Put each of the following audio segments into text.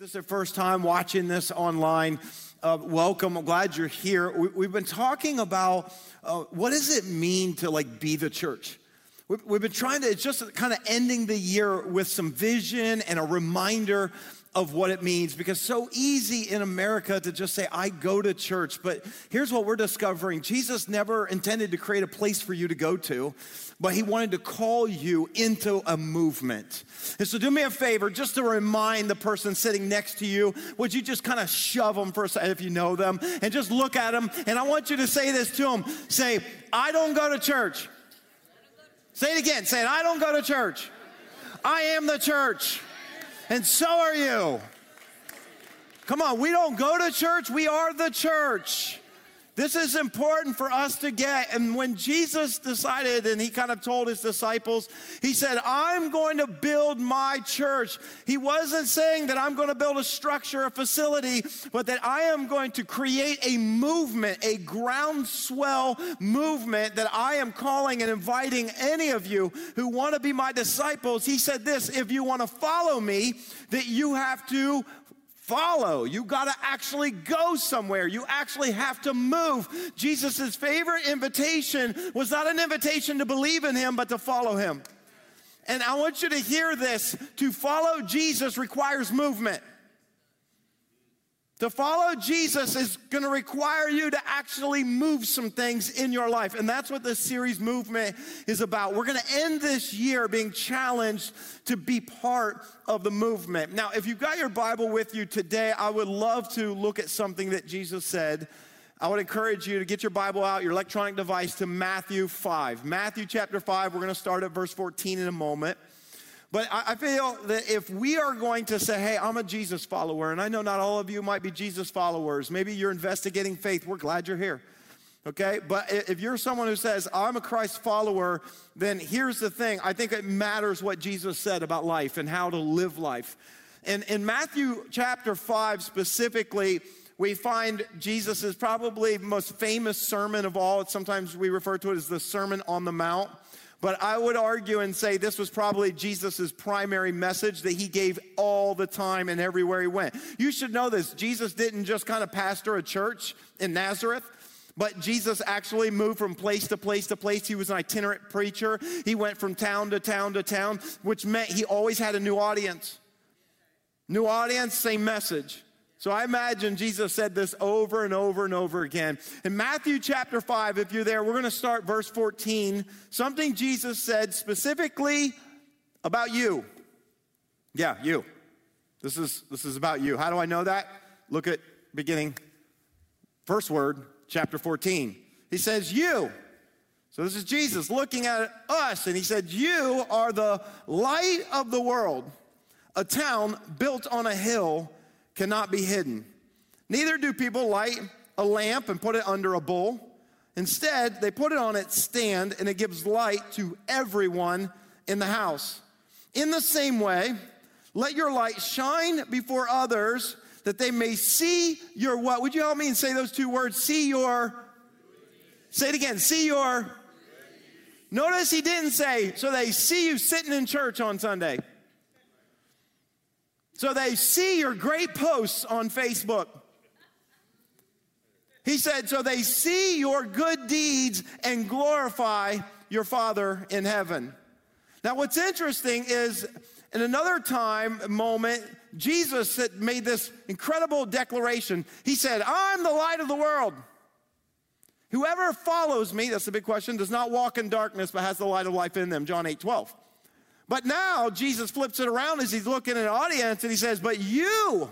This is the first time watching this online. Uh, welcome. I'm glad you're here. We, have been talking about uh, what does it mean to like be the church. We've, we've been trying to. It's just kind of ending the year with some vision and a reminder of what it means because so easy in America to just say I go to church but here's what we're discovering Jesus never intended to create a place for you to go to but he wanted to call you into a movement. And so do me a favor just to remind the person sitting next to you would you just kind of shove them for a second if you know them and just look at them and I want you to say this to them say I don't go to church. Say it again. Say it I don't go to church. I am the church and so are you. Come on, we don't go to church, we are the church. This is important for us to get. And when Jesus decided, and he kind of told his disciples, he said, I'm going to build my church. He wasn't saying that I'm going to build a structure, a facility, but that I am going to create a movement, a groundswell movement that I am calling and inviting any of you who want to be my disciples. He said this if you want to follow me, that you have to follow. You got to actually go somewhere. You actually have to move. Jesus' favorite invitation was not an invitation to believe in him, but to follow him. And I want you to hear this to follow Jesus requires movement. To follow Jesus is going to require you to actually move some things in your life. And that's what this series movement is about. We're going to end this year being challenged to be part of the movement. Now, if you've got your Bible with you today, I would love to look at something that Jesus said. I would encourage you to get your Bible out, your electronic device, to Matthew 5. Matthew chapter 5, we're going to start at verse 14 in a moment. But I feel that if we are going to say, hey, I'm a Jesus follower, and I know not all of you might be Jesus followers, maybe you're investigating faith, we're glad you're here. Okay, but if you're someone who says, I'm a Christ follower, then here's the thing. I think it matters what Jesus said about life and how to live life. And in Matthew chapter 5 specifically, we find Jesus' probably most famous sermon of all. Sometimes we refer to it as the Sermon on the Mount. But I would argue and say this was probably Jesus' primary message that he gave all the time and everywhere he went. You should know this Jesus didn't just kind of pastor a church in Nazareth. But Jesus actually moved from place to place to place. He was an itinerant preacher. He went from town to town to town, which meant he always had a new audience. New audience, same message. So I imagine Jesus said this over and over and over again. In Matthew chapter 5, if you're there, we're going to start verse 14. Something Jesus said specifically about you. Yeah, you. This is this is about you. How do I know that? Look at beginning first word, chapter 14. He says, "You." So this is Jesus looking at us and he said, "You are the light of the world. A town built on a hill cannot be hidden. Neither do people light a lamp and put it under a bowl. Instead, they put it on its stand and it gives light to everyone in the house. In the same way, let your light shine before others that they may see your what? Would you help me and say those two words? See your. Say it again. See your. Notice he didn't say, so they see you sitting in church on Sunday. So they see your great posts on Facebook. He said, so they see your good deeds and glorify your Father in heaven. Now, what's interesting is in another time, moment, Jesus made this incredible declaration. He said, I'm the light of the world. Whoever follows me, that's a big question, does not walk in darkness, but has the light of life in them. John 8 12. But now Jesus flips it around as he's looking at an audience and he says, But you,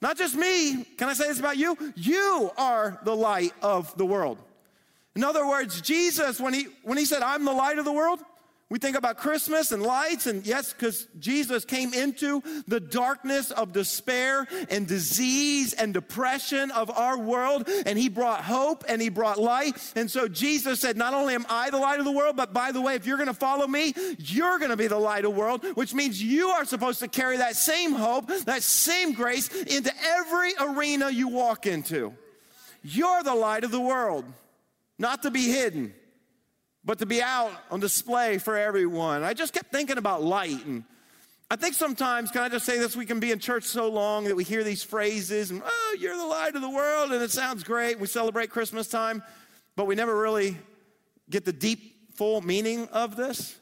not just me, can I say this about you? You are the light of the world. In other words, Jesus, when he, when he said, I'm the light of the world, we think about Christmas and lights, and yes, because Jesus came into the darkness of despair and disease and depression of our world, and he brought hope and he brought light. And so Jesus said, Not only am I the light of the world, but by the way, if you're gonna follow me, you're gonna be the light of the world, which means you are supposed to carry that same hope, that same grace into every arena you walk into. You're the light of the world, not to be hidden but to be out on display for everyone. I just kept thinking about light and I think sometimes, can I just say this? We can be in church so long that we hear these phrases, and oh, you're the light of the world, and it sounds great. We celebrate Christmas time, but we never really get the deep, full meaning of this.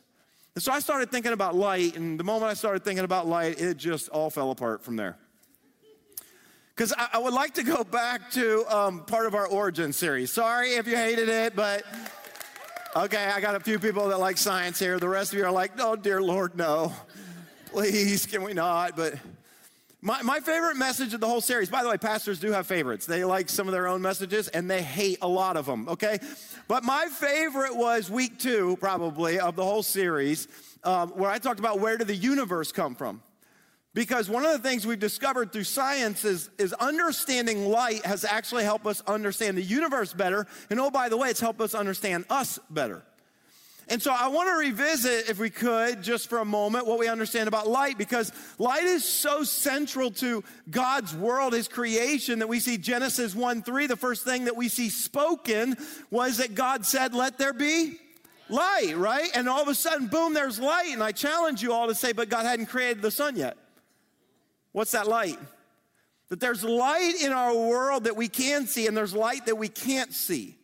And so I started thinking about light, and the moment I started thinking about light, it just all fell apart from there. Because I, I, would like to go back to um, part of our origin series. Sorry if you hated it, but okay, I got a few people that like science here. The rest of you are like, oh, dear Lord, no please, can we not? But my, my favorite message of the whole series, by the way, pastors do have favorites. They like some of their own messages and they hate a lot of them, okay? But my favorite was week two, probably, of the whole series, um, where I talked about where did the universe come from. Because one of the things we've discovered through science is, is understanding light has actually helped us understand the universe better. And oh, by the way, it's helped us understand us better. And so I want to revisit, if we could, just for a moment, what we understand about light, because light is so central to God's world, His creation, that we see Genesis 1 3. The first thing that we see spoken was that God said, Let there be light, right? And all of a sudden, boom, there's light. And I challenge you all to say, But God hadn't created the sun yet. What's that light? That there's light in our world that we can see, and there's light that we can't see.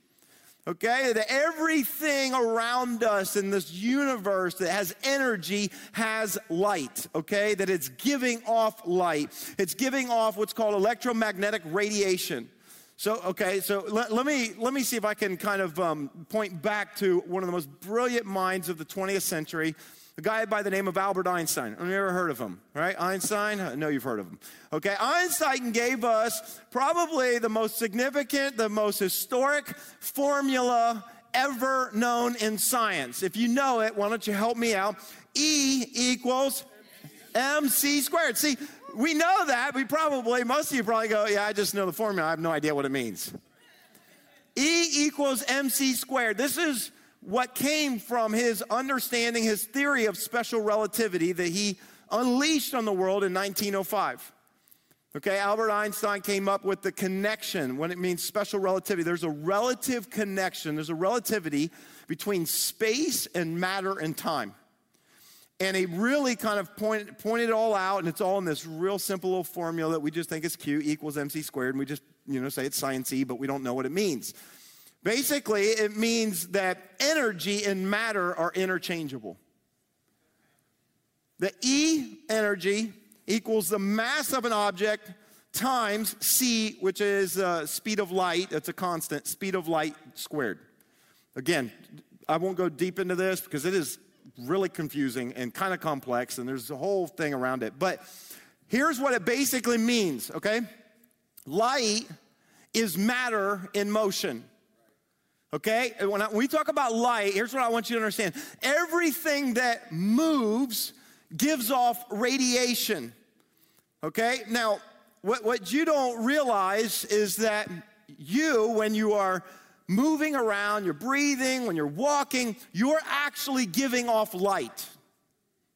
Okay, that everything around us in this universe that has energy has light, okay? That it's giving off light. It's giving off what's called electromagnetic radiation. So, okay, so let, let me, let me see if I can kind of um, point back to one of the most brilliant minds of the 20th century, a guy by the name of Albert Einstein. I've never heard of him, right? Einstein? Uh, I know you've heard of him. Okay, Einstein gave us probably the most significant, the most historic formula ever known in science. If you know it, why don't you help me out? E equals mc squared. See, we know that. We probably, most of you probably go, yeah, I just know the formula. I have no idea what it means. E equals mc squared. This is what came from his understanding, his theory of special relativity that he unleashed on the world in 1905. Okay, Albert Einstein came up with the connection when it means special relativity. There's a relative connection, there's a relativity between space and matter and time. And he really kind of pointed, it all out, and it's all in this real simple little formula that we just think is Q equals MC squared, and we just, you know, say it's sciencey, but we don't know what it means. Basically, it means that energy and matter are interchangeable. The E energy equals the mass of an object times c, which is uh, speed of light. That's a constant, speed of light squared. Again, I won't go deep into this because it is really confusing and kind of complex, and there's a whole thing around it. But here's what it basically means, okay? Light is matter in motion. Okay? When, I, when we talk about light, here's what I want you to understand everything that moves gives off radiation. Okay? Now, what, what you don't realize is that you, when you are moving around, you're breathing, when you're walking, you're actually giving off light.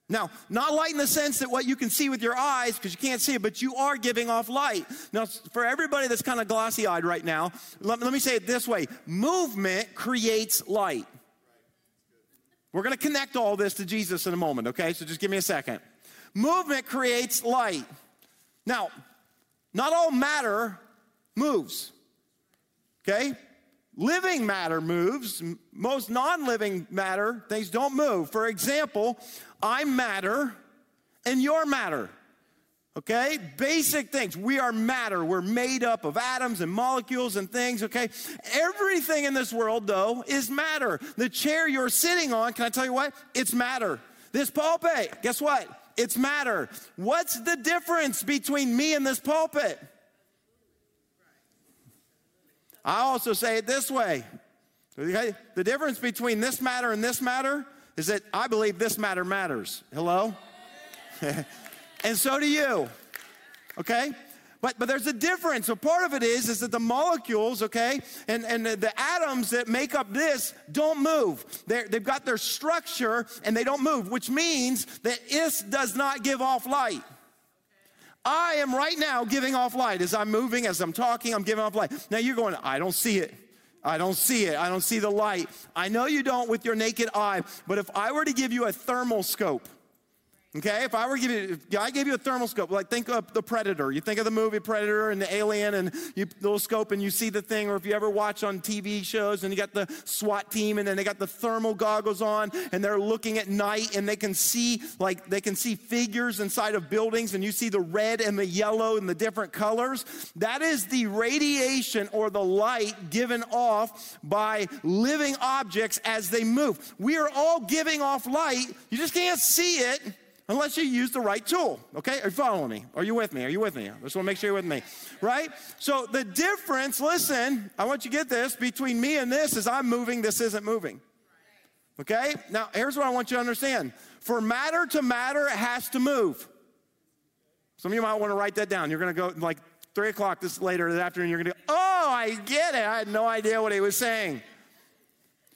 Now, not light in the sense that what you can see with your eyes, because you can't see it, but you are giving off light. Now, for everybody that's kind of glossy eyed right now, let, let me say it this way movement creates light. We're going to connect all this to Jesus in a moment, okay? So just give me a second. Movement creates light. Now, not all matter moves, okay? Living matter moves. Most non living matter, things don't move. For example, I matter and you're matter. Okay? Basic things. We are matter. We're made up of atoms and molecules and things, okay? Everything in this world, though, is matter. The chair you're sitting on, can I tell you what? It's matter. This pulpit, guess what? It's matter. What's the difference between me and this pulpit? I also say it this way. Okay? The difference between this matter and this matter is that I believe this matter matters. Hello? and so do you. Okay? But, but there's a difference. So part of it is, is that the molecules, okay, and, and the, the atoms that make up this don't move. they they've got their structure and they don't move, which means that this does not give off light. I am right now giving off light. As I'm moving, as I'm talking, I'm giving off light. Now you're going, I don't see it. I don't see it. I don't see the light. I know you don't with your naked eye, but if I were to give you a thermal scope, Okay, if I were you, if I gave you a thermal scope, like think of the Predator. You think of the movie Predator and the alien and you little scope and you see the thing, or if you ever watch on TV shows and you got the SWAT team and then they got the thermal goggles on and they're looking at night and they can see like they can see figures inside of buildings and you see the red and the yellow and the different colors. That is the radiation or the light given off by living objects as they move. We are all giving off light. You just can't see it unless you use the right tool. Okay? Are you following me? Are you with me? Are you with me? I just want to make sure you're with me. Right? So the difference, listen, I want you to get this, between me and this is I'm moving, this isn't moving. Okay? Now, here's what I want you to understand. For matter to matter, it has to move. Some of you might want to write that down. You're going to go like three o'clock this later this afternoon. You're going to go, oh, I get it. I had no idea what he was saying.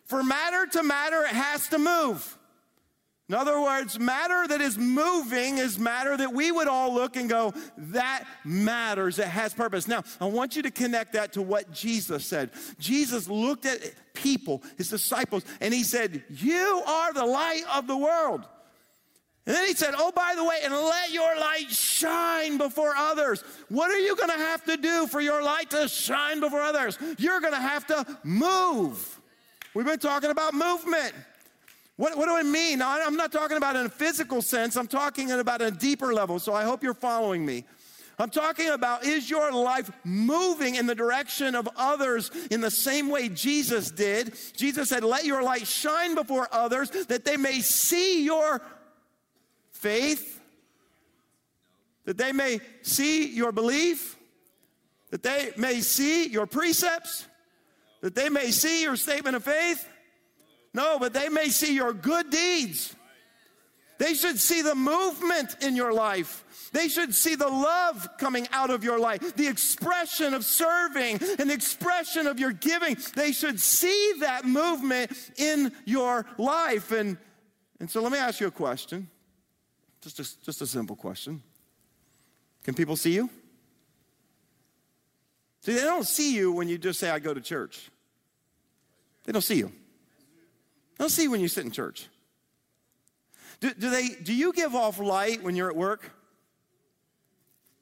For matter to matter, it has to move. In other words, matter that is moving is matter that we would all look and go, that matters, it has purpose. Now, I want you to connect that to what Jesus said. Jesus looked at people, his disciples, and he said, You are the light of the world. And then he said, Oh, by the way, and let your light shine before others. What are you to have to do for your light to shine before others? You're to have to move. We've been talking about movement. What, what do I mean? I'm not talking about in a physical sense, I'm talking about a deeper level. So I hope you're following me. I'm talking about is your life moving in the direction of others in the same way Jesus did? Jesus said, Let your light shine before others that they may see your faith, that they may see your belief, that they may see your precepts, that they may see your statement of faith. No, but they may see your good deeds. They should see the movement in your life. They should see the love coming out of your life, the expression of serving and the expression of your giving. They should see that movement in your life. And, and so let me ask you a question. Just a, just a simple question. Can people see you? See, they don't see you when you just say, I go to church. They don't see you. They'll see when you sit in church. Do, do, they, do you give off light when you're at work?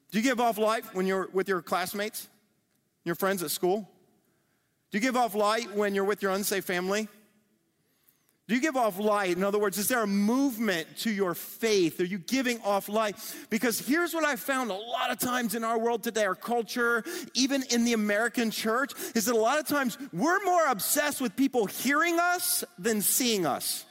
Do you give off light when you're with your classmates, your friends at school? Do you give off light when you're with your unsafe family? Do you give off light? In other words, is there a movement to your faith? Are you giving off light? Because here's what I found a lot of times in our world today, our culture, even in the American church, is that a lot of times we're more obsessed with people hearing us than seeing us.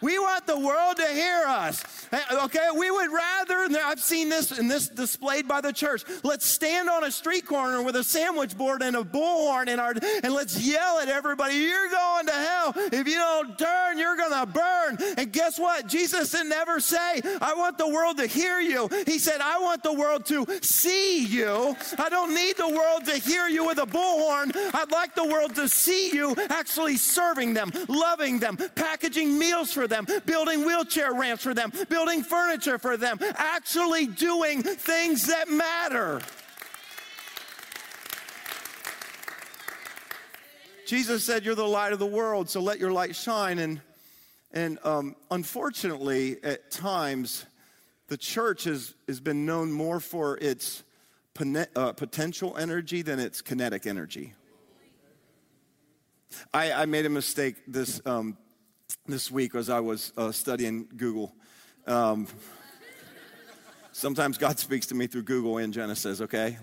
We want the world to hear us. Eh, okay, we would rather, I've seen this and this displayed by the church. Let's stand on a street corner with a sandwich board and a bullhorn in our, and let's yell at everybody, you're going to hell. If you don't turn, you're going to burn. And guess what? Jesus didn't ever say, I want the world to hear you. He said, I want the world to see you. I don't need the world to hear you with a bullhorn. I'd like the world to see you actually serving them, loving them, packaging meals for them, building wheelchair ramps for them, building furniture for them, actually doing things that matter. Jesus said, You're the light of the world, so let your light shine. And, and um, unfortunately, at times, the church has, has been known more for its uh, potential energy than its kinetic energy. I, I made a mistake this um, this week as I was uh, studying Google. Um, sometimes God speaks to me through Google in Genesis, okay?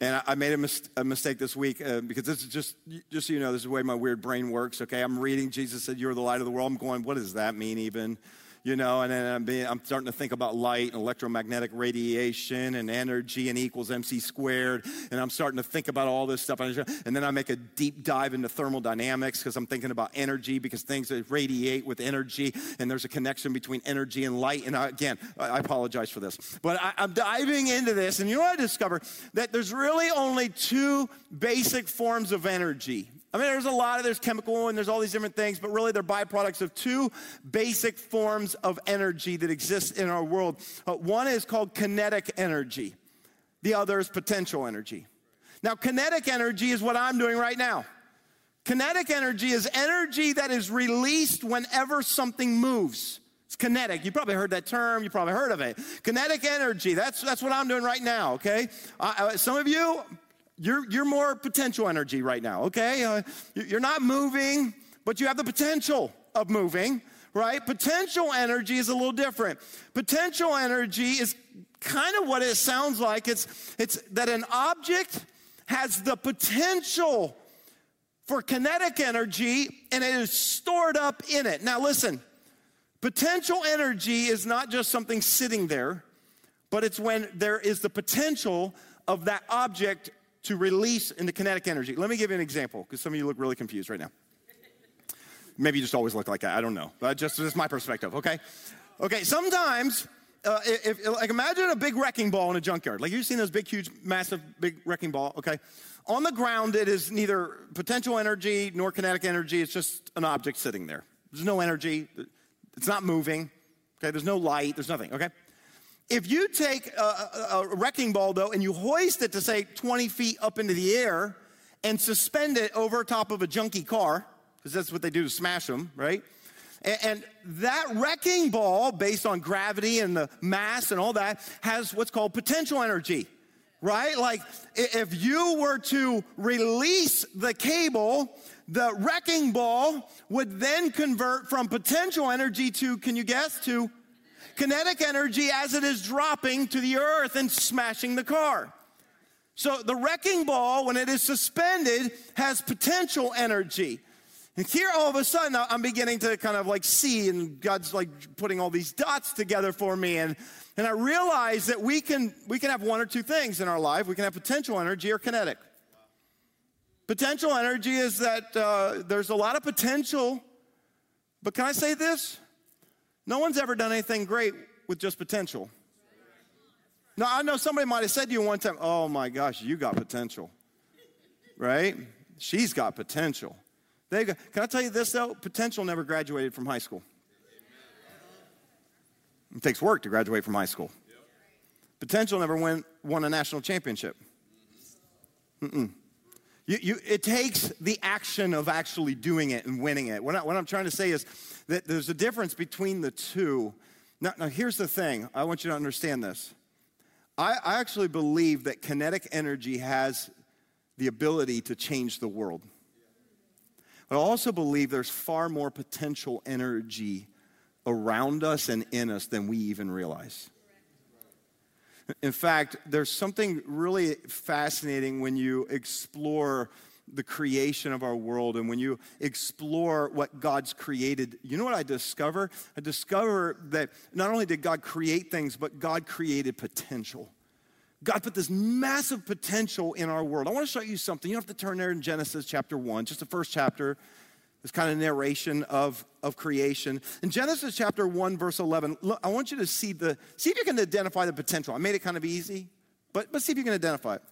And I, made a, mis- a, mistake this week uh, because this is just, just so you know, this is the way my weird brain works, okay? I'm reading, Jesus said, You're the light of the world. I'm going, What does that mean even? You know, and then I'm, being, I'm starting to think about light and electromagnetic radiation and energy and equals mc squared, and I'm starting to think about all this stuff. And then I make a deep dive into thermodynamics because I'm thinking about energy because things radiate with energy, and there's a connection between energy and light. And I, again, I apologize for this, but I, I'm diving into this, and you know what I discover? That there's really only two basic forms of energy I mean, there's a lot of, there's chemical and there's all these different things, but really they're byproducts of two basic forms of energy that exist in our world. Uh, one is called kinetic energy, the other is potential energy. Now, kinetic energy is what I'm doing right now. Kinetic energy is energy that is released whenever something moves. It's kinetic. You probably heard that term. You probably heard of it. Kinetic energy. That's, that's what I'm doing right now, okay? Uh, some of you, you're, you're more potential energy right now, okay? Uh, you're not moving, but you have the potential of moving, right? Potential energy is a little different. Potential energy is kind of what it sounds like. It's, it's that an object has the potential for kinetic energy and it is stored up in it. Now, listen, potential energy is not just something sitting there, but it's when there is the potential of that object to release into kinetic energy. Let me give you an example because some of you look really confused right now. Maybe you just always look like that. I don't know. But just this is my perspective, okay? Okay, sometimes uh, if, like imagine a big wrecking ball in a junkyard. Like you've seen those big, huge, massive, big wrecking ball. Okay, on the ground, it is neither potential energy nor kinetic energy. It's just an object sitting there. There's no energy. It's not moving. Okay, there's no light. There's nothing. Okay. If you take a, a, wrecking ball though and you hoist it to say 20 feet up into the air and suspend it over top of a junky car, because that's what they do to smash them, right? And that wrecking ball, based on gravity and the mass and all that, has what's called potential energy, right? Like if you were to release the cable, the wrecking ball would then convert from potential energy to, can you guess, to kinetic energy as it is dropping to the earth and smashing the car. So the wrecking ball, when it is suspended, has potential energy. And here all of a sudden I'm beginning to kind of like see and God's like putting all these dots together for me and and I realize that we can we can have one or two things in our life. We can have potential energy or kinetic. Potential energy is that uh, there's a lot of potential, but can I say this? No one's ever done anything great with just potential. Now, I know somebody might have said to you one time, oh my gosh, you got potential, right? She's got potential. They go, can I tell you this though? Potential never graduated from high school. It takes work to graduate from high school. Potential never win, won a national championship. Mm-mm. You, you, it takes the action of actually doing it and winning it. What, I, what I'm trying to say is that there's a difference between the two. Now, now here's the thing I want you to understand this. I, I actually believe that kinetic energy has the ability to change the world. But I also believe there's far more potential energy around us and in us than we even realize. In fact, there's something really fascinating when you explore the creation of our world and when you explore what God's created. You know what I discover? I discover that not only did God create things, but God created potential. God put this massive potential in our world. I want to show you something. You don't have to turn there in Genesis chapter 1, just the first chapter, this kind of narration of, of creation. In Genesis chapter 1, verse 11, look, I want you to see the, see if you can identify the potential. I made it kind of easy, but, but see if you can identify it.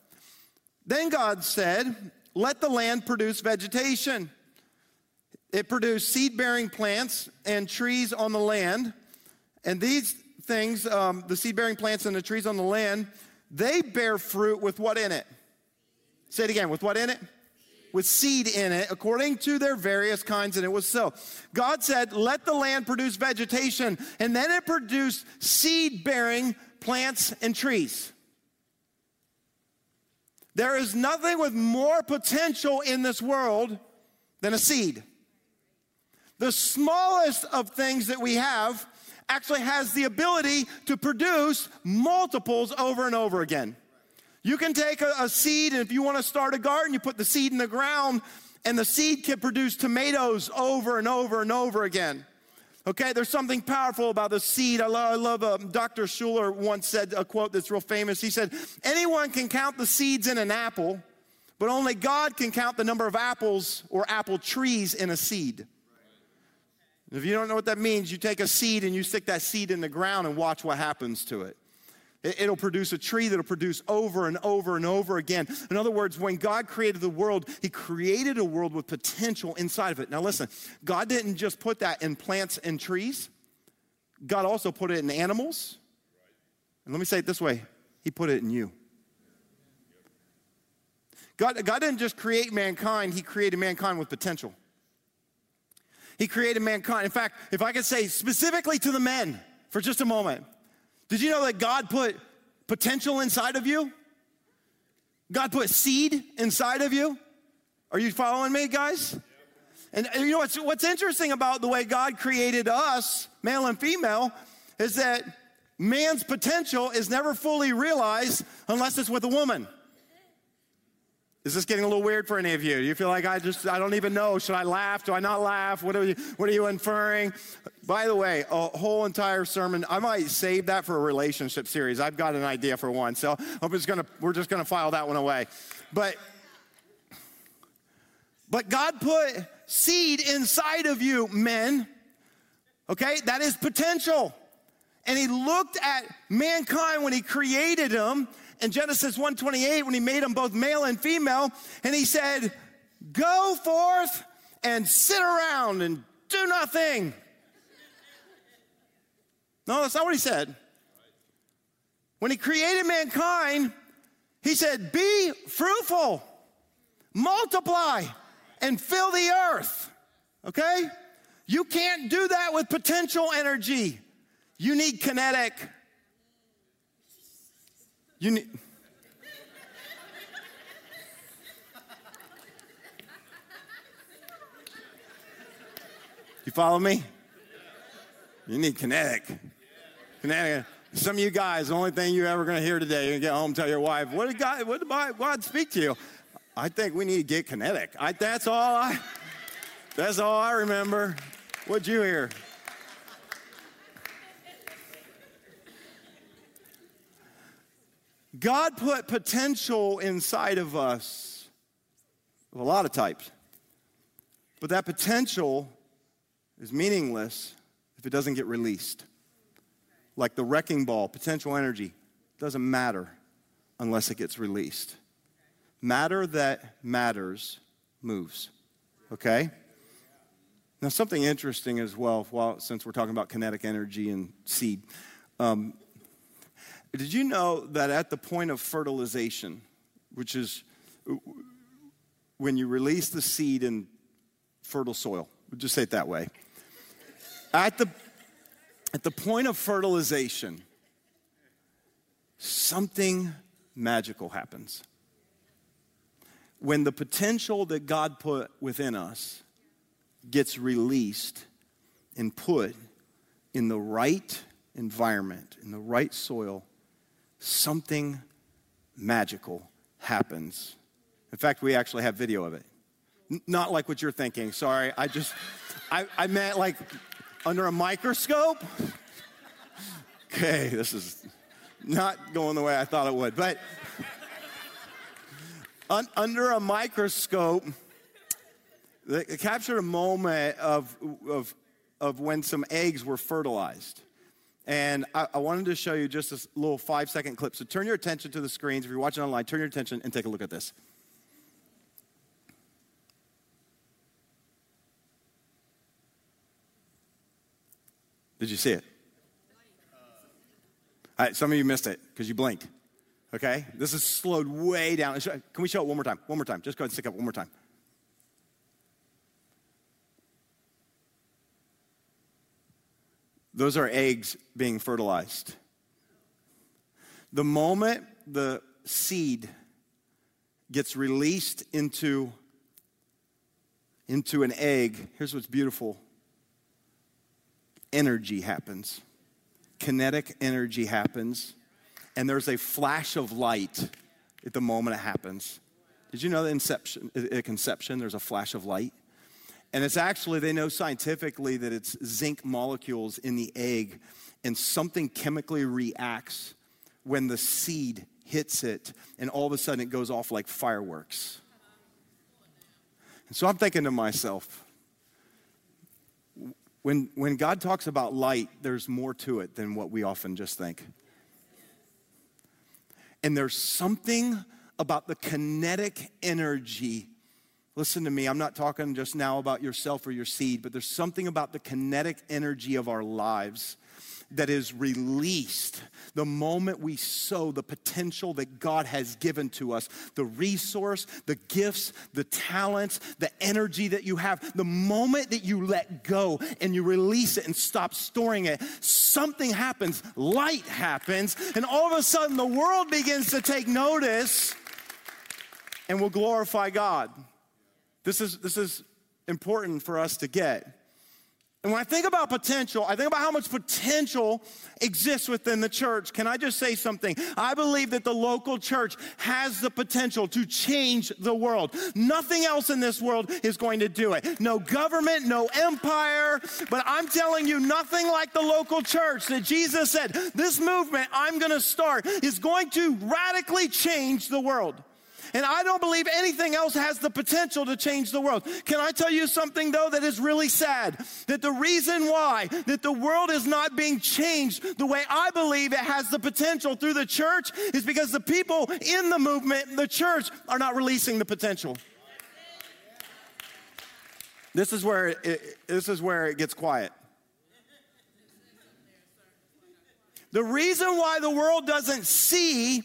Then God said, Let the land produce vegetation. It produced seed bearing plants and trees on the land. And these things, um, the seed bearing plants and the trees on the land, they bear fruit with what in it? Say it again, with what in it? With seed in it, according to their various kinds, and it was so. God said, Let the land produce vegetation, and then it produced seed bearing plants and trees. There is nothing with more potential in this world than a seed. The smallest of things that we have actually has the ability to produce multiples over and over again. You can take a, a seed, and if you want to start a garden, you put the seed in the ground, and the seed can produce tomatoes over and over and over again. Okay, there's something powerful about the seed. I love, I love uh, Dr. Schuller once said a quote that's real famous. He said, Anyone can count the seeds in an apple, but only God can count the number of apples or apple trees in a seed. If you don't know what that means, you take a seed and you stick that seed in the ground and watch what happens to it. It'll produce a tree that'll produce over and over and over again. In other words, when God created the world, He created a world with potential inside of it. Now, listen, God didn't just put that in plants and trees, God also put it in animals. And let me say it this way He put it in you. God, God didn't just create mankind, He created mankind with potential. He created mankind. In fact, if I could say specifically to the men for just a moment, did you know that God put potential inside of you? God put seed inside of you? Are you following me, guys? And you know what's, what's interesting about the way God created us, male and female, is that man's potential is never fully realized unless it's with a woman. Is this getting a little weird for any of you? Do you feel like I just, I don't even know. Should I laugh? Do I not laugh? What are you, what are you inferring? By the way, a whole entire sermon, I might save that for a relationship series. I've got an idea for one. So I'm just gonna, we're just gonna file that one away. But, but God put seed inside of you, men. Okay, that is potential. And he looked at mankind when he created them in Genesis 1:28 when he made them both male and female, and he said, "Go forth and sit around and do nothing." No, that's not what he said. When he created mankind, he said, Be fruitful, multiply, and fill the earth. Okay? You can't do that with potential energy. You need kinetic. You need. You follow me? You need kinetic. Kinetic. Some of you guys, the only thing you're ever going to hear today, you get home, tell your wife, "What did God? What did God speak to you?" I think we need to get kinetic. I, that's all I. That's all I remember. What'd you hear? God put potential inside of us of a lot of types. But that potential is meaningless if it doesn't get released. Like the wrecking ball, potential energy doesn't matter unless it gets released. Matter that matters moves. Okay? Now, something interesting as well, while, since we're talking about kinetic energy and seed. Um, did you know that at the point of fertilization, which is when you release the seed in fertile soil, we'll just say it that way. At the, at the point of fertilization, something magical happens. When the potential that God put within us gets released and put in the right environment, in the right soil, something magical happens. In fact, we actually have video of it. N- not like what you're thinking. Sorry, I just, I, I meant like under a microscope. Okay, this is not going the way I thought it would. But un- under a microscope, it captured a moment of, of, of when some eggs were fertilized. And I, I, wanted to show you just a little five second clip. So turn your attention to the screens. If you're watching online, turn your attention and take a look at this. Did you see it? All right, some of you missed it because you blinked. Okay? This is slowed way down. Can we show it one more time? One more time. Just go ahead and stick up one more time. Those are eggs being fertilized. The moment the seed gets released into, into an egg, here's what's beautiful energy happens. Kinetic energy happens. And there's a flash of light at the moment it happens. Did you know that inception, uh, at conception, there's a flash of light? And it's actually, they know scientifically that it's zinc molecules in the egg, and something chemically reacts when the seed hits it, and all of a sudden it goes off like fireworks. And so I'm thinking to myself, when, when God talks about light, there's more to it than what we often just think. And there's something about the kinetic energy Listen to me, I'm not talking just now about yourself or your seed, but there's something about the kinetic energy of our lives that is released the moment we sow the potential that God has given to us the resource, the gifts, the talents, the energy that you have. The moment that you let go and you release it and stop storing it, something happens, light happens, and all of a sudden the world begins to take notice and will glorify God. This is, this is important for us to get. And when I think about potential, I think about how much potential exists within the church. Can I just say something? I believe that the local church has the potential to change the world. Nothing else in this world is going to do it. No government, no empire, but I'm telling you, nothing like the local church that Jesus said, this movement I'm going to start is going to radically change the world. And I don't believe anything else has the potential to change the world. Can I tell you something though that is really sad? That the reason why that the world is not being changed the way I believe it has the potential through the church is because the people in the movement, the church, are not releasing the potential. This is where it, this is where it gets quiet. The reason why the world doesn't see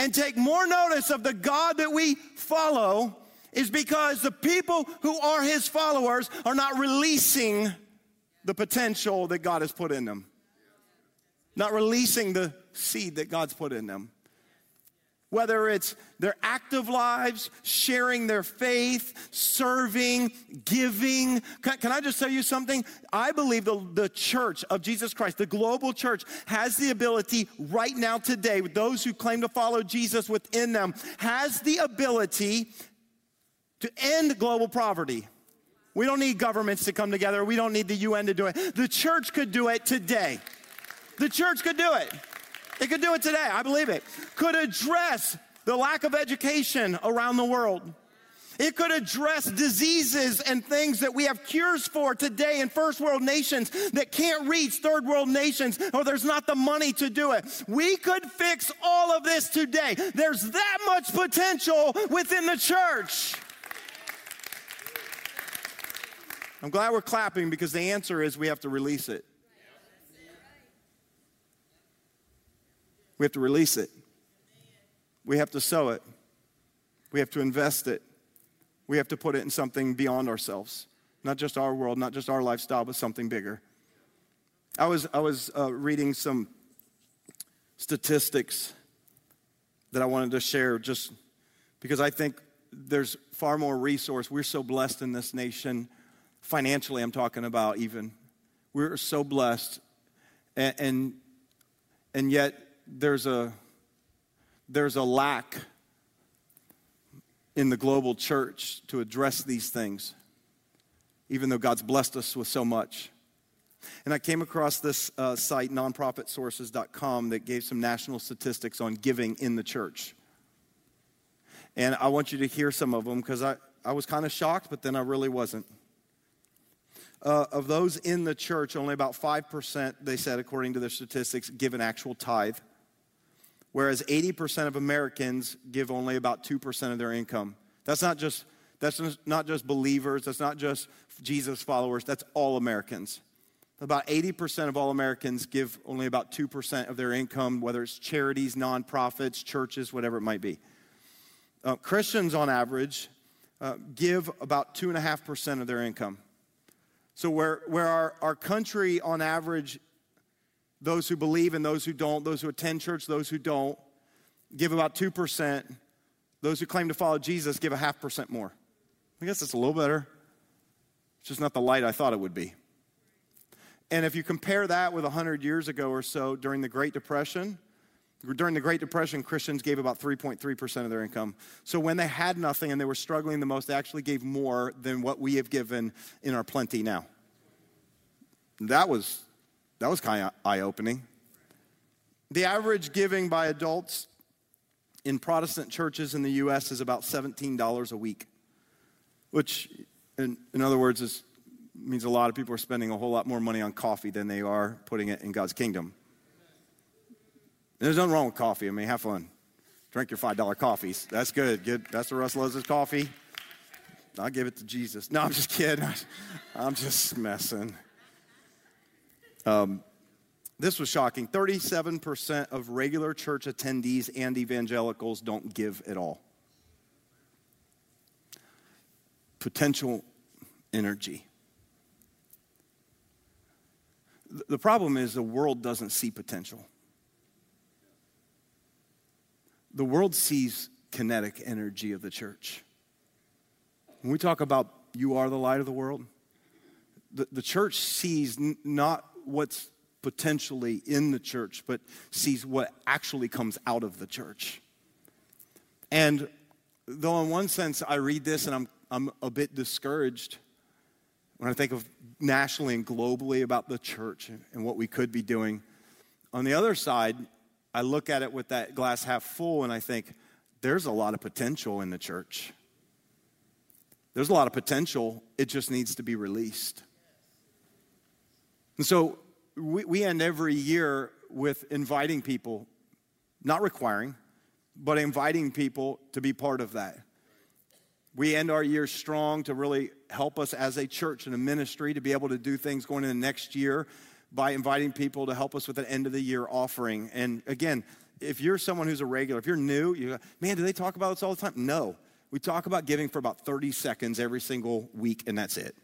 and take more notice of the God that we follow is because the people who are his followers are not releasing the potential that God has put in them, not releasing the seed that God's put in them whether it's their active lives, sharing their faith, serving, giving. Can, can, I just tell you something? I believe the, the church of Jesus Christ, the global church, has the ability right now, today, with those who claim to follow Jesus within them, has the ability to end global poverty. We don't need governments to come together. We don't need the UN to do it. The church could do it today. The church could do it. It could do it today, I believe it. Could address the lack of education around the world. It could address diseases and things that we have cures for today in first world nations that can't reach third world nations or there's not the money to do it. We could fix all of this today. There's that much potential within the church. I'm glad we're clapping because the answer is we have to release it. We have to release it. We have to sow it. We have to invest it. We have to put it in something beyond ourselves, not just our world, not just our lifestyle, but something bigger. I was, I was uh, reading some statistics that I wanted to share just because I think there's far more resource. We're so blessed in this nation, financially, I'm talking about even. We're so blessed. And, and, and yet, there's a, there's a lack in the global church to address these things, even though God's blessed us with so much. And I came across this uh, site, nonprofitsources.com, that gave some national statistics on giving in the church. And I want you to hear some of them because I, I was kind of shocked, but then I really wasn't uh, of those in the church, only about 5%, they said, according to their statistics, give an actual tithe, whereas 80% of Americans give only about 2% of their income. That's not just that's not just believers, that's not just Jesus followers, that's all Americans. About 80% of all Americans give only about 2% of their income, whether it's charities, nonprofits, churches, whatever it might be. Uh, Christians, on average, uh, give about 2.5% of their income. So, where, where our, our country, on average, those who believe and those who don't, those who attend church, those who don't, give about 2%. Those who claim to follow Jesus give a half percent more. I guess it's a little better. It's just not the light I thought it would be. And if you compare that with 100 years ago or so during the Great Depression, during the Great Depression, Christians gave about 3.3% of their income. So when they had nothing and they were struggling the most, they actually gave more than what we have given in our plenty now. That was, that was kind of eye opening. The average giving by adults in Protestant churches in the U.S. is about $17 a week, which, in, in other words, is, means a lot of people are spending a whole lot more money on coffee than they are putting it in God's kingdom. There's nothing wrong with coffee. I mean, have fun. Drink your $5 coffees. That's good. Good. Pastor Russ loves his coffee. I'll give it to Jesus. No, I'm just kidding. I'm just messing. Um, This was shocking. 37% of regular church attendees and evangelicals don't give at all. Potential energy. The problem is the world doesn't see potential. The world sees kinetic energy of the church. When we talk about you are the light of the world, the, the church sees n- not what's potentially in the church, but sees what actually comes out of the church. And though, in one sense, I read this and I'm, I'm a bit discouraged when I think of nationally and globally about the church and what we could be doing. On the other side, I look at it with that glass half full and I think, there's a lot of potential in the church. There's a lot of potential, it just needs to be released. And so we, we end every year with inviting people, not requiring, but inviting people to be part of that. We end our year strong to really help us as a church and a ministry to be able to do things going into the next year by inviting people to help us with an end of the year offering. And again, if you're someone who's a regular, if you're new, you go, man, do they talk about this all the time? No. We talk about giving for about 30 seconds every single week, and that's it.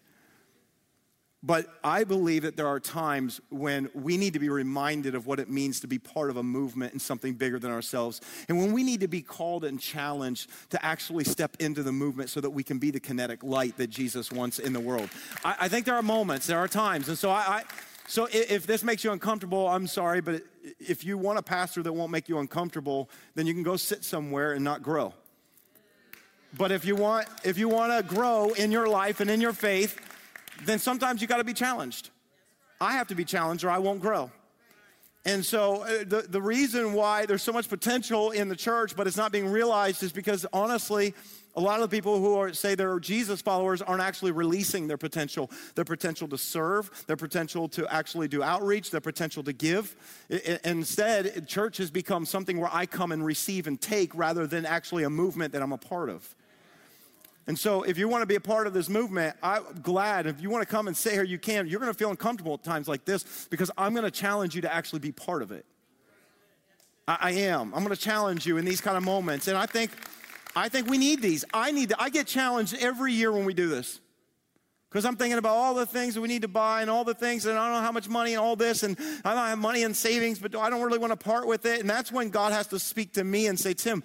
But I believe that there are times when we need to be reminded of what it means to be part of a movement and something bigger than ourselves. And when we need to be called and challenged to actually step into the movement so that we can be the kinetic light that Jesus wants in the world. I, I think there are moments, there are times. And so I, I so if this makes you uncomfortable, I'm sorry, but if you want a pastor that won't make you uncomfortable, then you can go sit somewhere and not grow. But if you want if you want to grow in your life and in your faith, then sometimes you got to be challenged. I have to be challenged or I won't grow. And so uh, the, the reason why there's so much potential in the church, but it's not being realized, is because honestly, a lot of the people who are, say they're Jesus followers aren't actually releasing their potential, their potential to serve, their potential to actually do outreach, their potential to give. instead, church has become something where I come and receive and take rather than actually a movement that I'm a part of. And so, if you want to be a part of this movement, I'm glad. If you want to come and stay here, you can. You're going to feel uncomfortable at times like this because I'm going to challenge you to actually be part of it. I, I am. I'm going to challenge you in these kind of moments. And I think, I think we need these. I need. I get challenged every year when we do this because I'm thinking about all the things that we need to buy and all the things, and I don't know how much money and all this, and I don't have money in savings, but I don't really want to part with it. And that's when God has to speak to me and say, Tim,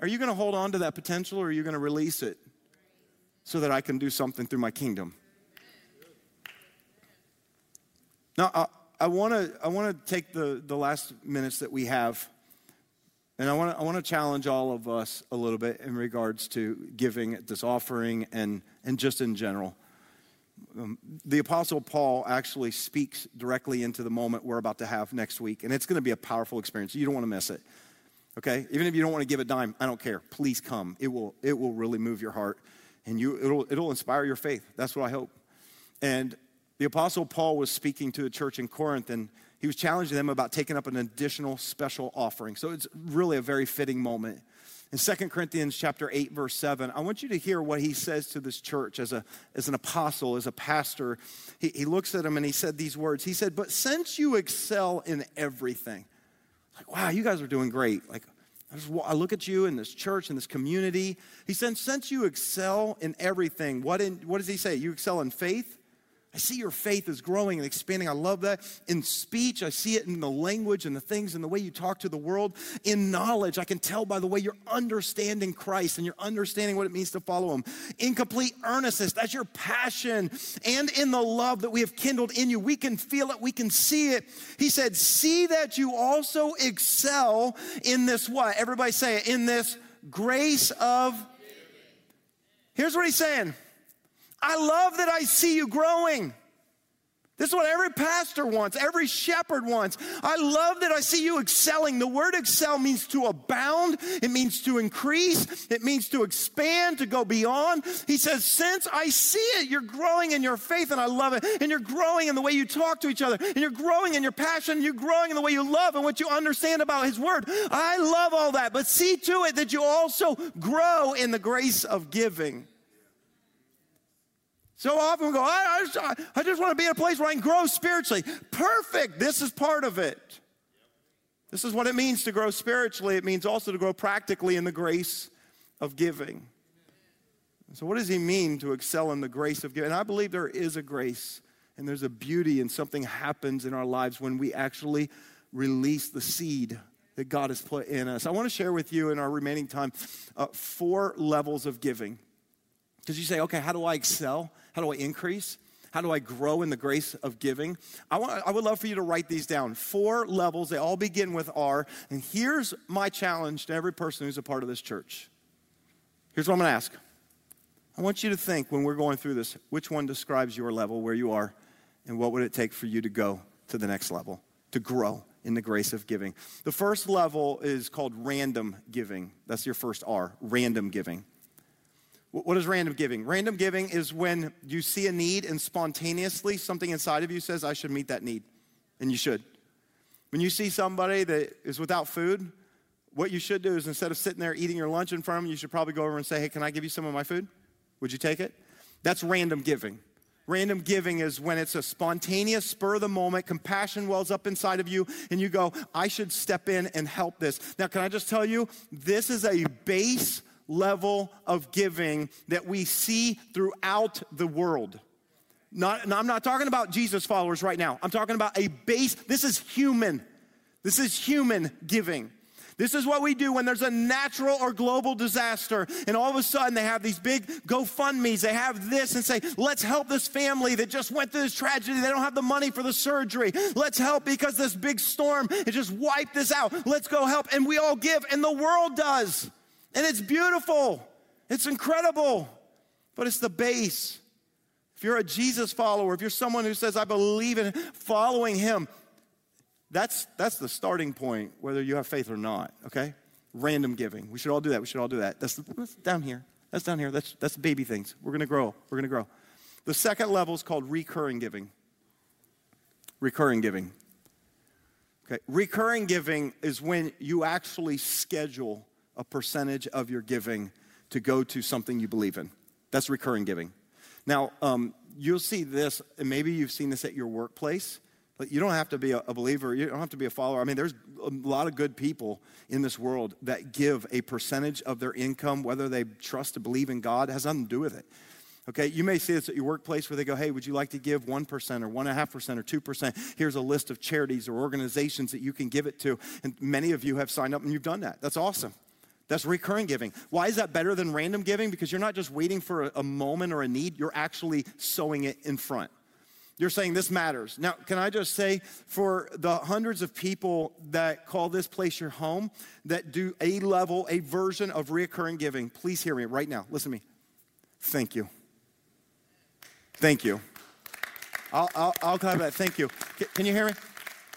are you going to hold on to that potential or are you going to release it so that I can do something through my kingdom? Now, I, I want to I wanna take the, the last minutes that we have, and I want to I wanna challenge all of us a little bit in regards to giving this offering and, and just in general. Um, the Apostle Paul actually speaks directly into the moment we're about to have next week, and it's going to be a powerful experience. You don't want to miss it okay? Even if you don't want to give a dime, I don't care. Please come. It will, it will really move your heart and you, it'll, it'll inspire your faith. That's what I hope. And the Apostle Paul was speaking to a church in Corinth and he was challenging them about taking up an additional special offering. So it's really a very fitting moment. In 2 Corinthians chapter 8, verse 7, I want you to hear what he says to this church as, a, as an apostle, as a pastor. He, he looks at them and he said these words. He said, But since you excel in everything, like, wow, you guys are doing great. Like, I, just, I look at you in this church, in this community. He said, since you excel in everything, what, in, what does he say? You excel in faith, I see your faith is growing and expanding. I love that. In speech, I see it in the language and the things and the way you talk to the world. In knowledge, I can tell by the way you're understanding Christ and you're understanding what it means to follow Him. In complete earnestness, that's your passion. And in the love that we have kindled in you, we can feel it, we can see it. He said, See that you also excel in this what? Everybody say it, in this grace of. Here's what he's saying. I love that I see you growing. This is what every pastor wants, every shepherd wants. I love that I see you excelling. The word excel means to abound, it means to increase, it means to expand, to go beyond. He says, Since I see it, you're growing in your faith, and I love it. And you're growing in the way you talk to each other, and you're growing in your passion, and you're growing in the way you love and what you understand about His word. I love all that, but see to it that you also grow in the grace of giving. So often we go, I, I, just, I just want to be in a place where I can grow spiritually. Perfect. This is part of it. This is what it means to grow spiritually. It means also to grow practically in the grace of giving. So, what does he mean to excel in the grace of giving? And I believe there is a grace and there's a beauty and something happens in our lives when we actually release the seed that God has put in us. I want to share with you in our remaining time uh, four levels of giving. Because you say, okay, how do I excel? How do I increase? How do I grow in the grace of giving? I, want, I would love for you to write these down. Four levels, they all begin with R. And here's my challenge to every person who's a part of this church. Here's what I'm going to ask I want you to think when we're going through this, which one describes your level, where you are, and what would it take for you to go to the next level, to grow in the grace of giving? The first level is called random giving. That's your first R, random giving. What is random giving? Random giving is when you see a need and spontaneously something inside of you says, I should meet that need. And you should. When you see somebody that is without food, what you should do is instead of sitting there eating your lunch in front of them, you should probably go over and say, Hey, can I give you some of my food? Would you take it? That's random giving. Random giving is when it's a spontaneous, spur of the moment, compassion wells up inside of you, and you go, I should step in and help this. Now, can I just tell you, this is a base level of giving that we see throughout the world. Not, I'm not talking about Jesus followers right now. I'm talking about a base. This is human. This is human giving. This is what we do when there's a natural or global disaster, and all of a sudden they have these big GoFundMe's. They have this and say, let's help this family that just went through this tragedy. They don't have the money for the surgery. Let's help because this big storm, it just wiped this out. Let's go help. And we all give, and the world does. And it's beautiful, it's incredible, but it's the base. If you're a Jesus follower, if you're someone who says, I believe in following him, that's, that's the starting point, whether you have faith or not, okay? Random giving. We should all do that. We should all do that. That's, that's down here. That's down here. That's, that's baby things. We're going to grow. We're going to grow. The second level is called recurring giving. Recurring giving. Okay, recurring giving is when you actually schedule a percentage of your giving to go to something you believe in. That's recurring giving. Now, um, you'll see this, and maybe you've seen this at your workplace. You don't have to be a, believer, you don't have to be a follower. I mean, there's a lot of good people in this world that give a percentage of their income, whether they trust to believe in God, has nothing to do with it. Okay, you may see this at your workplace where they go, hey, would you like to give 1% or 1.5% or 2%? Here's a list of charities or organizations that you can give it to. And many of you have signed up and you've done that. That's awesome. That's recurring giving. Why is that better than random giving? Because you're not just waiting for a, a moment or a need, you're actually sowing it in front. You're saying this matters. Now, can I just say for the hundreds of people that call this place your home, that do a level, a version of recurring giving, please hear me right now. Listen to me. Thank you. Thank you. I'll, I'll, I'll clap that. Thank you. Can you hear me?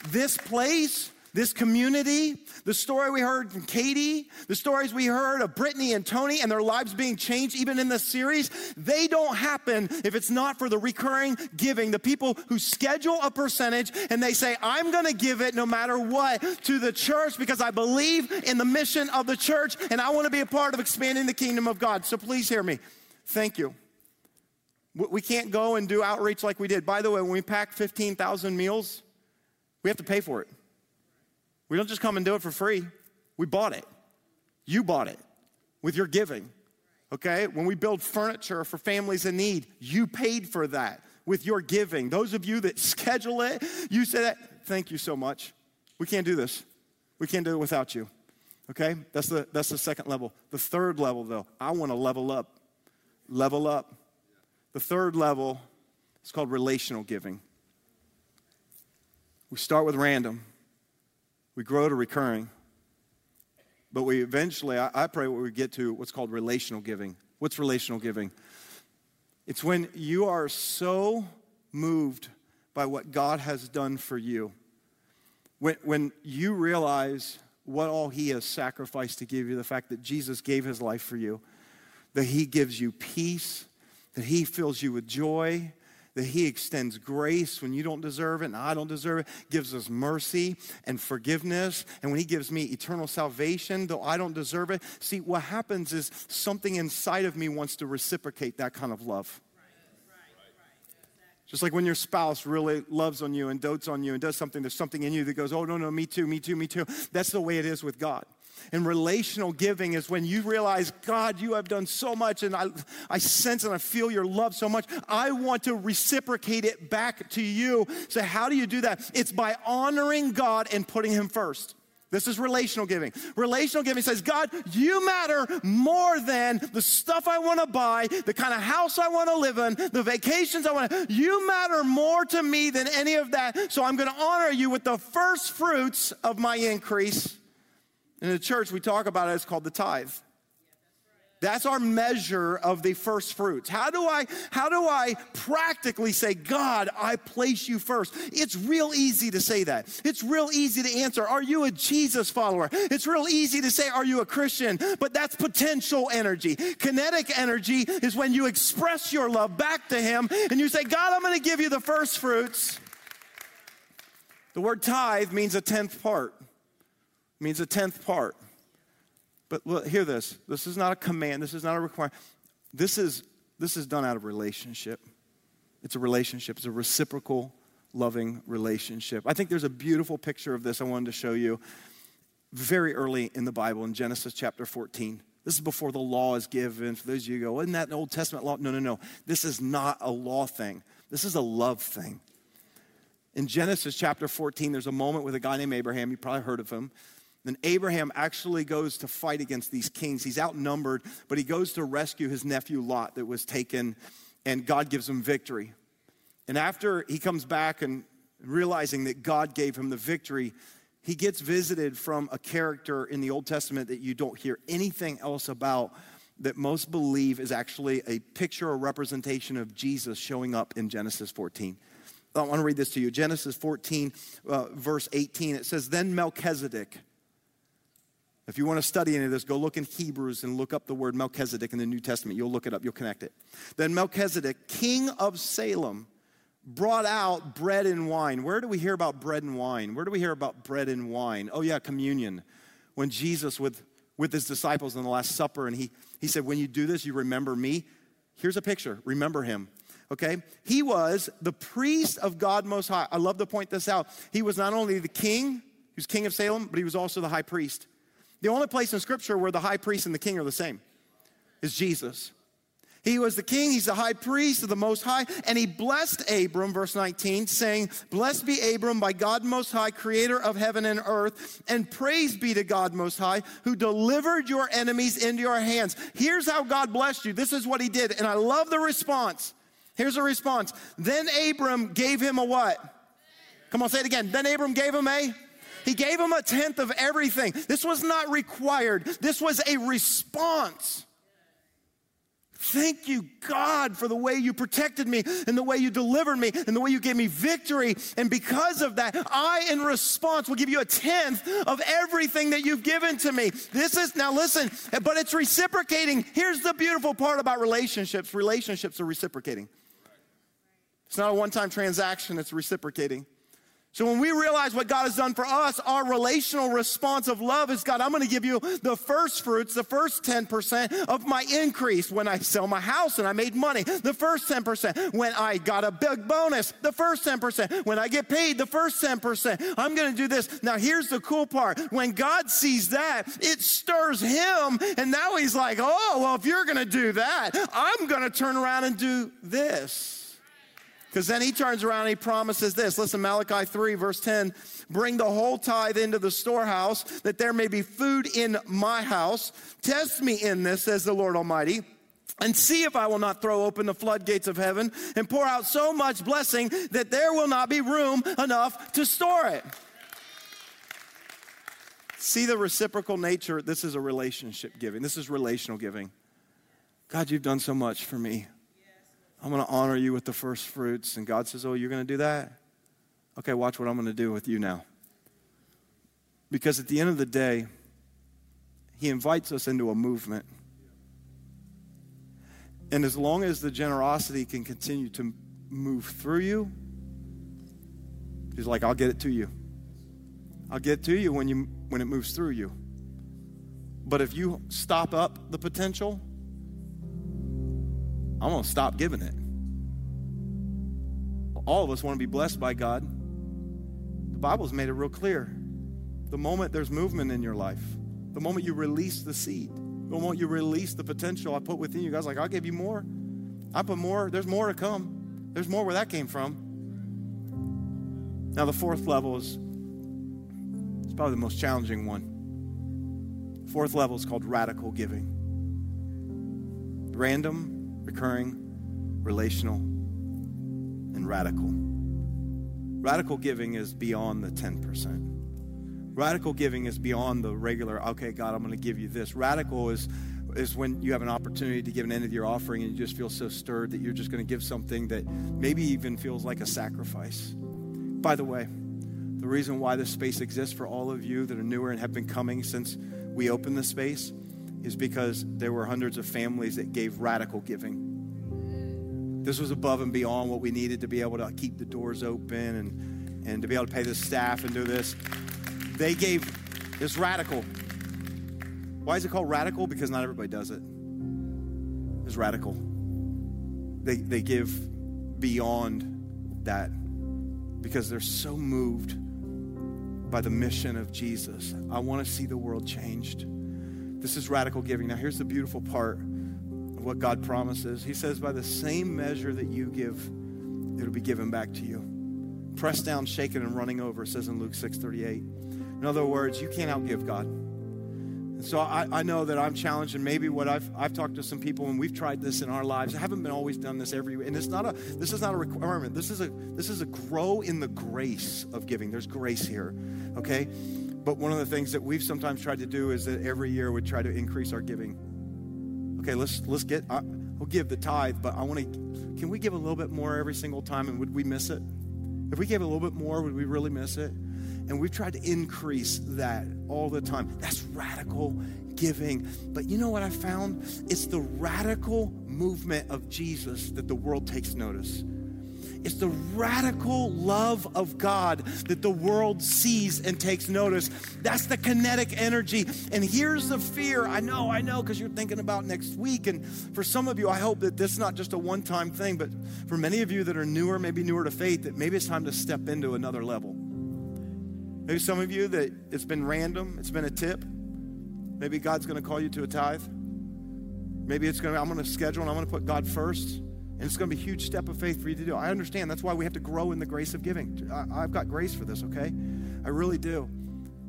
This place this community, the story we heard from Katie, the stories we heard of Brittany and Tony and their lives being changed, even in this series, they don't happen if it's not for the recurring giving. The people who schedule a percentage and they say, I'm going to give it no matter what to the church because I believe in the mission of the church and I want to be a part of expanding the kingdom of God. So please hear me. Thank you. We can't go and do outreach like we did. By the way, when we pack 15,000 meals, we have to pay for it. We don't just come and do it for free. We bought it. You bought it with your giving. Okay? When we build furniture for families in need, you paid for that with your giving. Those of you that schedule it, you say that, thank you so much. We can't do this. We can't do it without you. Okay? That's the that's the second level. The third level though, I want to level up. Level up. The third level is called relational giving. We start with random. We grow to recurring. But we eventually, I, I pray we get to what's called relational giving. What's relational giving? It's when you are so moved by what God has done for you. When, when you realize what all He has sacrificed to give you, the fact that Jesus gave His life for you, that He gives you peace, that He fills you with joy, that He extends grace when you don't deserve it and I don't deserve it, gives us mercy and forgiveness. And when He gives me eternal salvation, though I don't deserve it, see, what happens is something inside of me wants to reciprocate that kind of love. Just like when your spouse really loves on you and dotes on you and does something, there's something in you that goes, oh, no, no, me too, me too, me too. That's the way it is with God. And relational giving is when you realize, God, you have done so much, and I, I sense and I feel your love so much. I want to reciprocate it back to you. So, how do you do that? It's by honoring God and putting Him first. This is relational giving. Relational giving says, God, you matter more than the stuff I want to buy, the kind of house I want to live in, the vacations I want to. You matter more to me than any of that. So I'm going to honor you with the first fruits of my increase. In the church, we talk about it, it's called the tithe. That's our measure of the first fruits. How do I how do I practically say, God, I place you first? It's real easy to say that. It's real easy to answer, are you a Jesus follower? It's real easy to say, are you a Christian? But that's potential energy. Kinetic energy is when you express your love back to him and you say, God, I'm going to give you the first fruits. The word tithe means a tenth part. Means a tenth part. But look, hear this. This is not a command. This is not a requirement. This is, this is done out of relationship. It's a relationship. It's a reciprocal, loving relationship. I think there's a beautiful picture of this I wanted to show you very early in the Bible in Genesis chapter 14. This is before the law is given. For those of you who go, isn't that an Old Testament law? No, no, no. This is not a law thing. This is a love thing. In Genesis chapter 14, there's a moment with a guy named Abraham. You probably heard of him. Then Abraham actually goes to fight against these kings. He's outnumbered, but he goes to rescue his nephew Lot that was taken, and God gives him victory. And after he comes back and realizing that God gave him the victory, he gets visited from a character in the Old Testament that you don't hear anything else about that most believe is actually a picture or representation of Jesus showing up in Genesis 14. I want to read this to you. Genesis 14, uh, verse 18. It says, Then Melchizedek, if you want to study any of this, go look in Hebrews and look up the word Melchizedek in the New Testament. You'll look it up, you'll connect it. Then Melchizedek, king of Salem, brought out bread and wine. Where do we hear about bread and wine? Where do we hear about bread and wine? Oh, yeah, communion. When Jesus, with, with his disciples in the Last Supper, and he, he said, When you do this, you remember me. Here's a picture. Remember him. Okay? He was the priest of God Most High. I love to point this out. He was not only the king, he was king of Salem, but he was also the high priest. The only place in Scripture where the high priest and the king are the same is Jesus. He was the king, he's the high priest of the Most High, and he blessed Abram, verse 19, saying, Blessed be Abram by God Most High, creator of heaven and earth, and praise be to God Most High, who delivered your enemies into your hands. Here's how God blessed you. This is what he did, and I love the response. Here's a response. Then Abram gave him a what? Come on, say it again. Then Abram gave him a he gave him a tenth of everything. This was not required, this was a response. Thank you, God, for the way you protected me and the way you delivered me and the way you gave me victory. And because of that, I, in response, will give you a tenth of everything that you've given to me. This is, now listen, but it's reciprocating. Here's the beautiful part about relationships relationships are reciprocating. It's not a one time transaction, it's reciprocating. So when we realize what God has done for us, our relational response of love is God, I'm going to give you the first fruits, the first 10% of my increase when I sell my house and I made money, the first 10%. When I got a big bonus, the first 10%. When I get paid, the first 10%. I'm going to do this. Now here's the cool part. When God sees that, it stirs him and now he's like, "Oh, well if you're going to do that, I'm going to turn around and do this." Because then he turns around and he promises this. Listen, Malachi 3, verse 10 Bring the whole tithe into the storehouse, that there may be food in my house. Test me in this, says the Lord Almighty and see if I will not throw open the floodgates of heaven and pour out so much blessing that there will not be room enough to store it. See the reciprocal nature. This is a relationship giving, this is relational giving. God, you've done so much for me. I'm going to honor you with the first fruits. And God says, Oh, you're going to do that? Okay, watch what I'm going to do with you now. Because at the end of the day, He invites us into a movement. And as long as the generosity can continue to move through you, He's like, I'll get it to you. I'll get to you when, you when it moves through you. But if you stop up the potential, I'm going to stop giving it. All of us want to be blessed by God. The Bible's made it real clear. The moment there's movement in your life, the moment you release the seed, the moment you release the potential I put within you, God's like, I'll give you more. I put more. There's more to come. There's more where that came from. Now, the fourth level is it's probably the most challenging one. Fourth level is called radical giving. Random, recurring, relational, and radical. Radical giving is beyond the 10%. Radical giving is beyond the regular, okay, God, I'm going to give you this. Radical is, is when you have an opportunity to give an end of your offering and you just feel so stirred that you're just going to give something that maybe even feels like a sacrifice. By the way, the reason why this space exists for all of you that are newer and have been coming since we opened the space is because there were hundreds of families that gave radical giving. This was above and beyond what we needed to be able to keep the doors open and, and to be able to pay the staff and do this. They gave this radical. Why is it called radical? Because not everybody does it. It's radical. They, they give beyond that because they're so moved by the mission of Jesus. I want to see the world changed. This is radical giving. Now, here's the beautiful part of what God promises He says, by the same measure that you give, it'll be given back to you. Pressed down, shaken, and running over, says in Luke 6 38. In other words, you can't outgive God. And so I, I, know that I'm challenged, and maybe what I've I've talked to some people, and we've tried this in our lives. I haven't been always done this every, and it's not a this is not a requirement. This is a this is a grow in the grace of giving. There's grace here, okay. But one of the things that we've sometimes tried to do is that every year we try to increase our giving. Okay, let's let's get. I, we'll give the tithe, but I want to. Can we give a little bit more every single time, and would we miss it? If we gave a little bit more, would we really miss it? And we've tried to increase that all the time. That's radical giving. But you know what I found? It's the radical movement of Jesus that the world takes notice. It's the radical love of God that the world sees and takes notice. That's the kinetic energy. And here's the fear. I know, I know, because you're thinking about next week. And for some of you, I hope that this is not just a one time thing, but for many of you that are newer, maybe newer to faith, that maybe it's time to step into another level. Maybe some of you that it's been random, it's been a tip. Maybe God's going to call you to a tithe. Maybe it's going to, I'm going to schedule and I'm going to put God first. And it's going to be a huge step of faith for you to do. I understand. That's why we have to grow in the grace of giving. I, I've got grace for this, okay? I really do.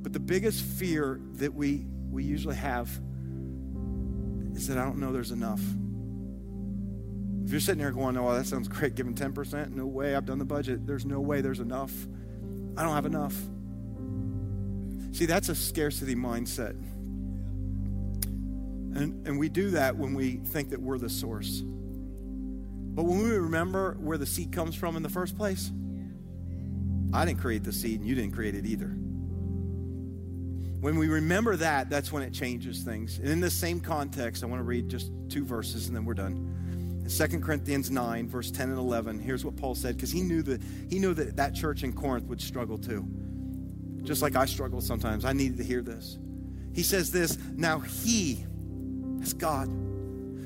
But the biggest fear that we, we usually have is that I don't know there's enough. If you're sitting there going, oh, that sounds great, giving 10%, no way, I've done the budget. There's no way there's enough. I don't have enough. See, that's a scarcity mindset. And, and we do that when we think that we're the source. But when we remember where the seed comes from in the first place, I didn't create the seed and you didn't create it either. When we remember that, that's when it changes things. And in the same context, I want to read just two verses and then we're done. In 2 Corinthians 9, verse 10 and 11, here's what Paul said because he knew that he knew that that church in Corinth would struggle too just like I struggle sometimes. I needed to hear this. He says this Now he, that's God,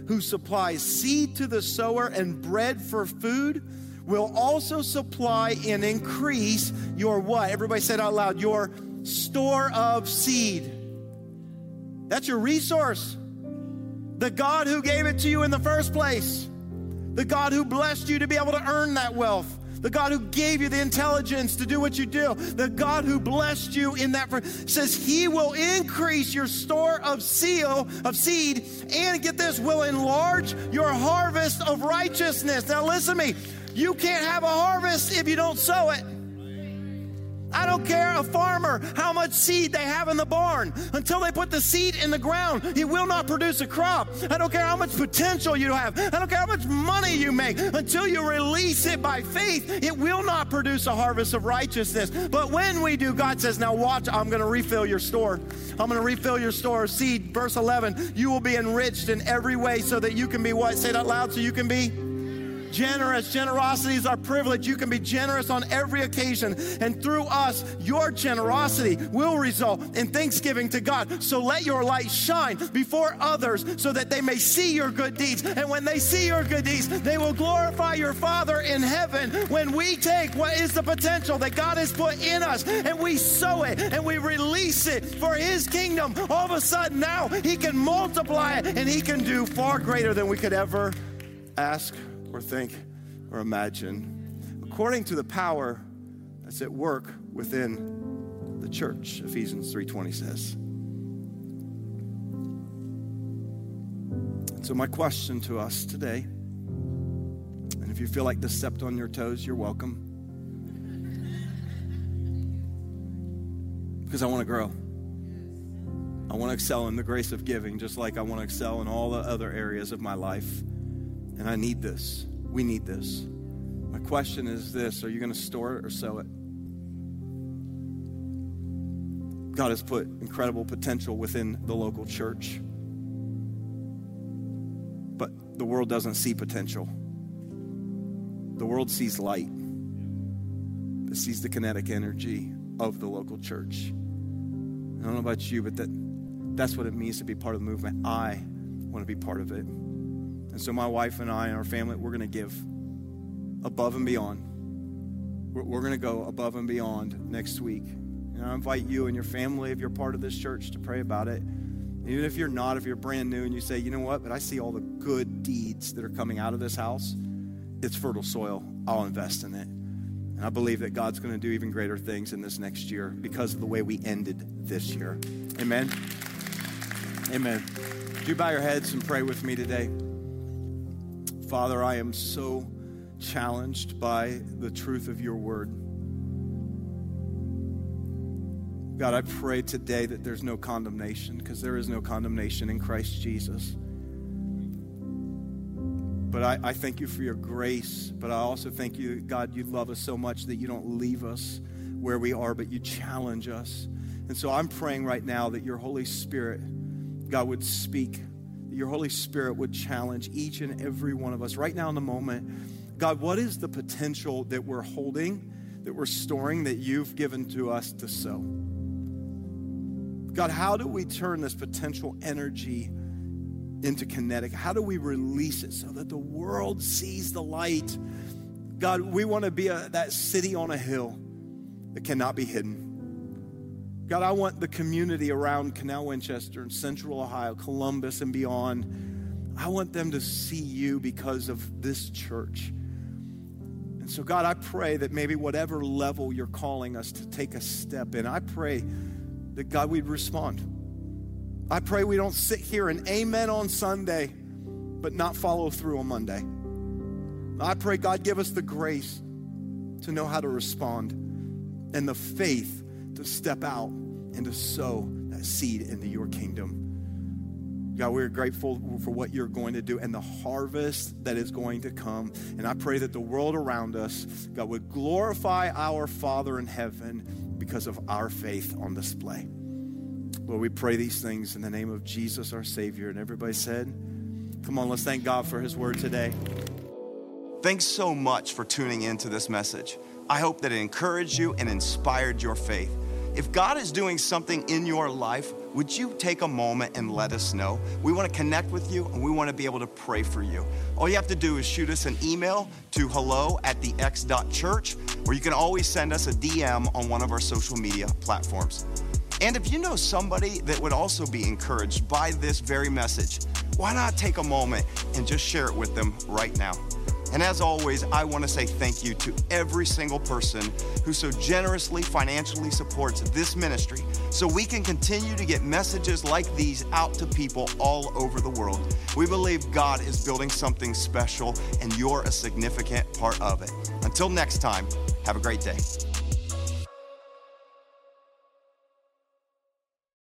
who supplies seed to the sower and bread for food, will also supply and increase your what? Everybody said out loud, your store of seed. That's your resource. The God who gave it to you in the first place, the God who blessed you to be able to earn that wealth the God who gave you the intelligence to do what you do, the God who blessed you in that says he will increase your store of seal of seed and get this will enlarge your harvest of righteousness. Now listen to me. You can't have a harvest if you don't sow it. Don't care a farmer how much seed they have in the barn. Until they put the seed in the ground, he will not produce a crop. I don't care how much potential you have. I don't care how much money you make. Until you release it by faith, it will not produce a harvest of righteousness. But when we do, God says, Now watch, I'm going to refill your store. I'm going to refill your store of seed. Verse 11, you will be enriched in every way so that you can be what? Say that loud so you can be generous. Generosity is our privilege. You can be generous on every occasion. And through us, your generosity will result in thanksgiving to God. So let your light shine before others so that they may see your good deeds. And when they see your good deeds, they will glorify your Father in heaven. When we take what is the potential that God has put in us and we sow it and we release it for His kingdom, all of a sudden now He can multiply it and He can do far greater than we could ever ask or think or imagine. According to the power that's at work within the church, Ephesians 3:20 says. So my question to us today, and if you feel like this stepped on your toes, you're welcome. Because I want to grow. I want to excel in the grace of giving, just like I want to excel in all the other areas of my life. And I need this. We need this. My question is this Are you going to store it or sell it? God has put incredible potential within the local church. But the world doesn't see potential. The world sees light, it sees the kinetic energy of the local church. I don't know about you, but that, that's what it means to be part of the movement. I want to be part of it. And so, my wife and I and our family, we're going to give above and beyond. We're, we're going to go above and beyond next week. And I invite you and your family, if you're part of this church, to pray about it. Even if you're not, if you're brand new and you say, you know what, but I see all the good deeds that are coming out of this house, it's fertile soil. I'll invest in it. And I believe that God's going to do even greater things in this next year because of the way we ended this year. Amen. Amen. Do you bow your heads and pray with me today? Father, I am so challenged by the truth of your word. God, I pray today that there's no condemnation because there is no condemnation in Christ Jesus. But I, I, thank you for your grace. But I also thank you, God, you love us so much that you don't leave us where we are, but you challenge us. And so I'm praying right now that your Holy Spirit, God, would speak, your Holy Spirit would challenge each and every one of us right now in the moment. God, what is the potential that we're holding, that we're storing, that you've given to us to sow? God, how do we turn this potential energy? into kinetic? How do we release it so that the world sees the light? God, we want to be a, that city on a hill that cannot be hidden. God, I want the community around Canal Winchester and Central Ohio, Columbus, and beyond. I want them to see you because of this church. And so, God, I pray that maybe whatever level you're calling us to take a step in, I pray that God, we'd respond. I pray we don't sit here and amen on Sunday, but not follow through on Monday. I pray God give us the grace to know how to respond and the faith step out and to sow that seed into your kingdom. God, we're grateful for what you're going to do and the harvest that is going to come. And I pray that the world around us, God, would glorify our Father in heaven because of our faith on display. Lord, we pray these things in the name of Jesus, our Savior. And everybody said, Come on, let's thank God for His word today. Thanks so much for tuning in to this message. I hope that it encouraged you and inspired your faith. If God is doing something in your life, would you take a moment and let us know? We want to connect with you and we want to be able to pray for you. All you have to do is shoot us an email to hello at the x.church, or you can always send us a DM on one of our social media platforms. And if you know somebody that would also be encouraged by this very message, why not take a moment and just share it with them right now? And as always, I want to say thank you to every single person who so generously financially supports this ministry so we can continue to get messages like these out to people all over the world. We believe God is building something special and you're a significant part of it. Until next time, have a great day.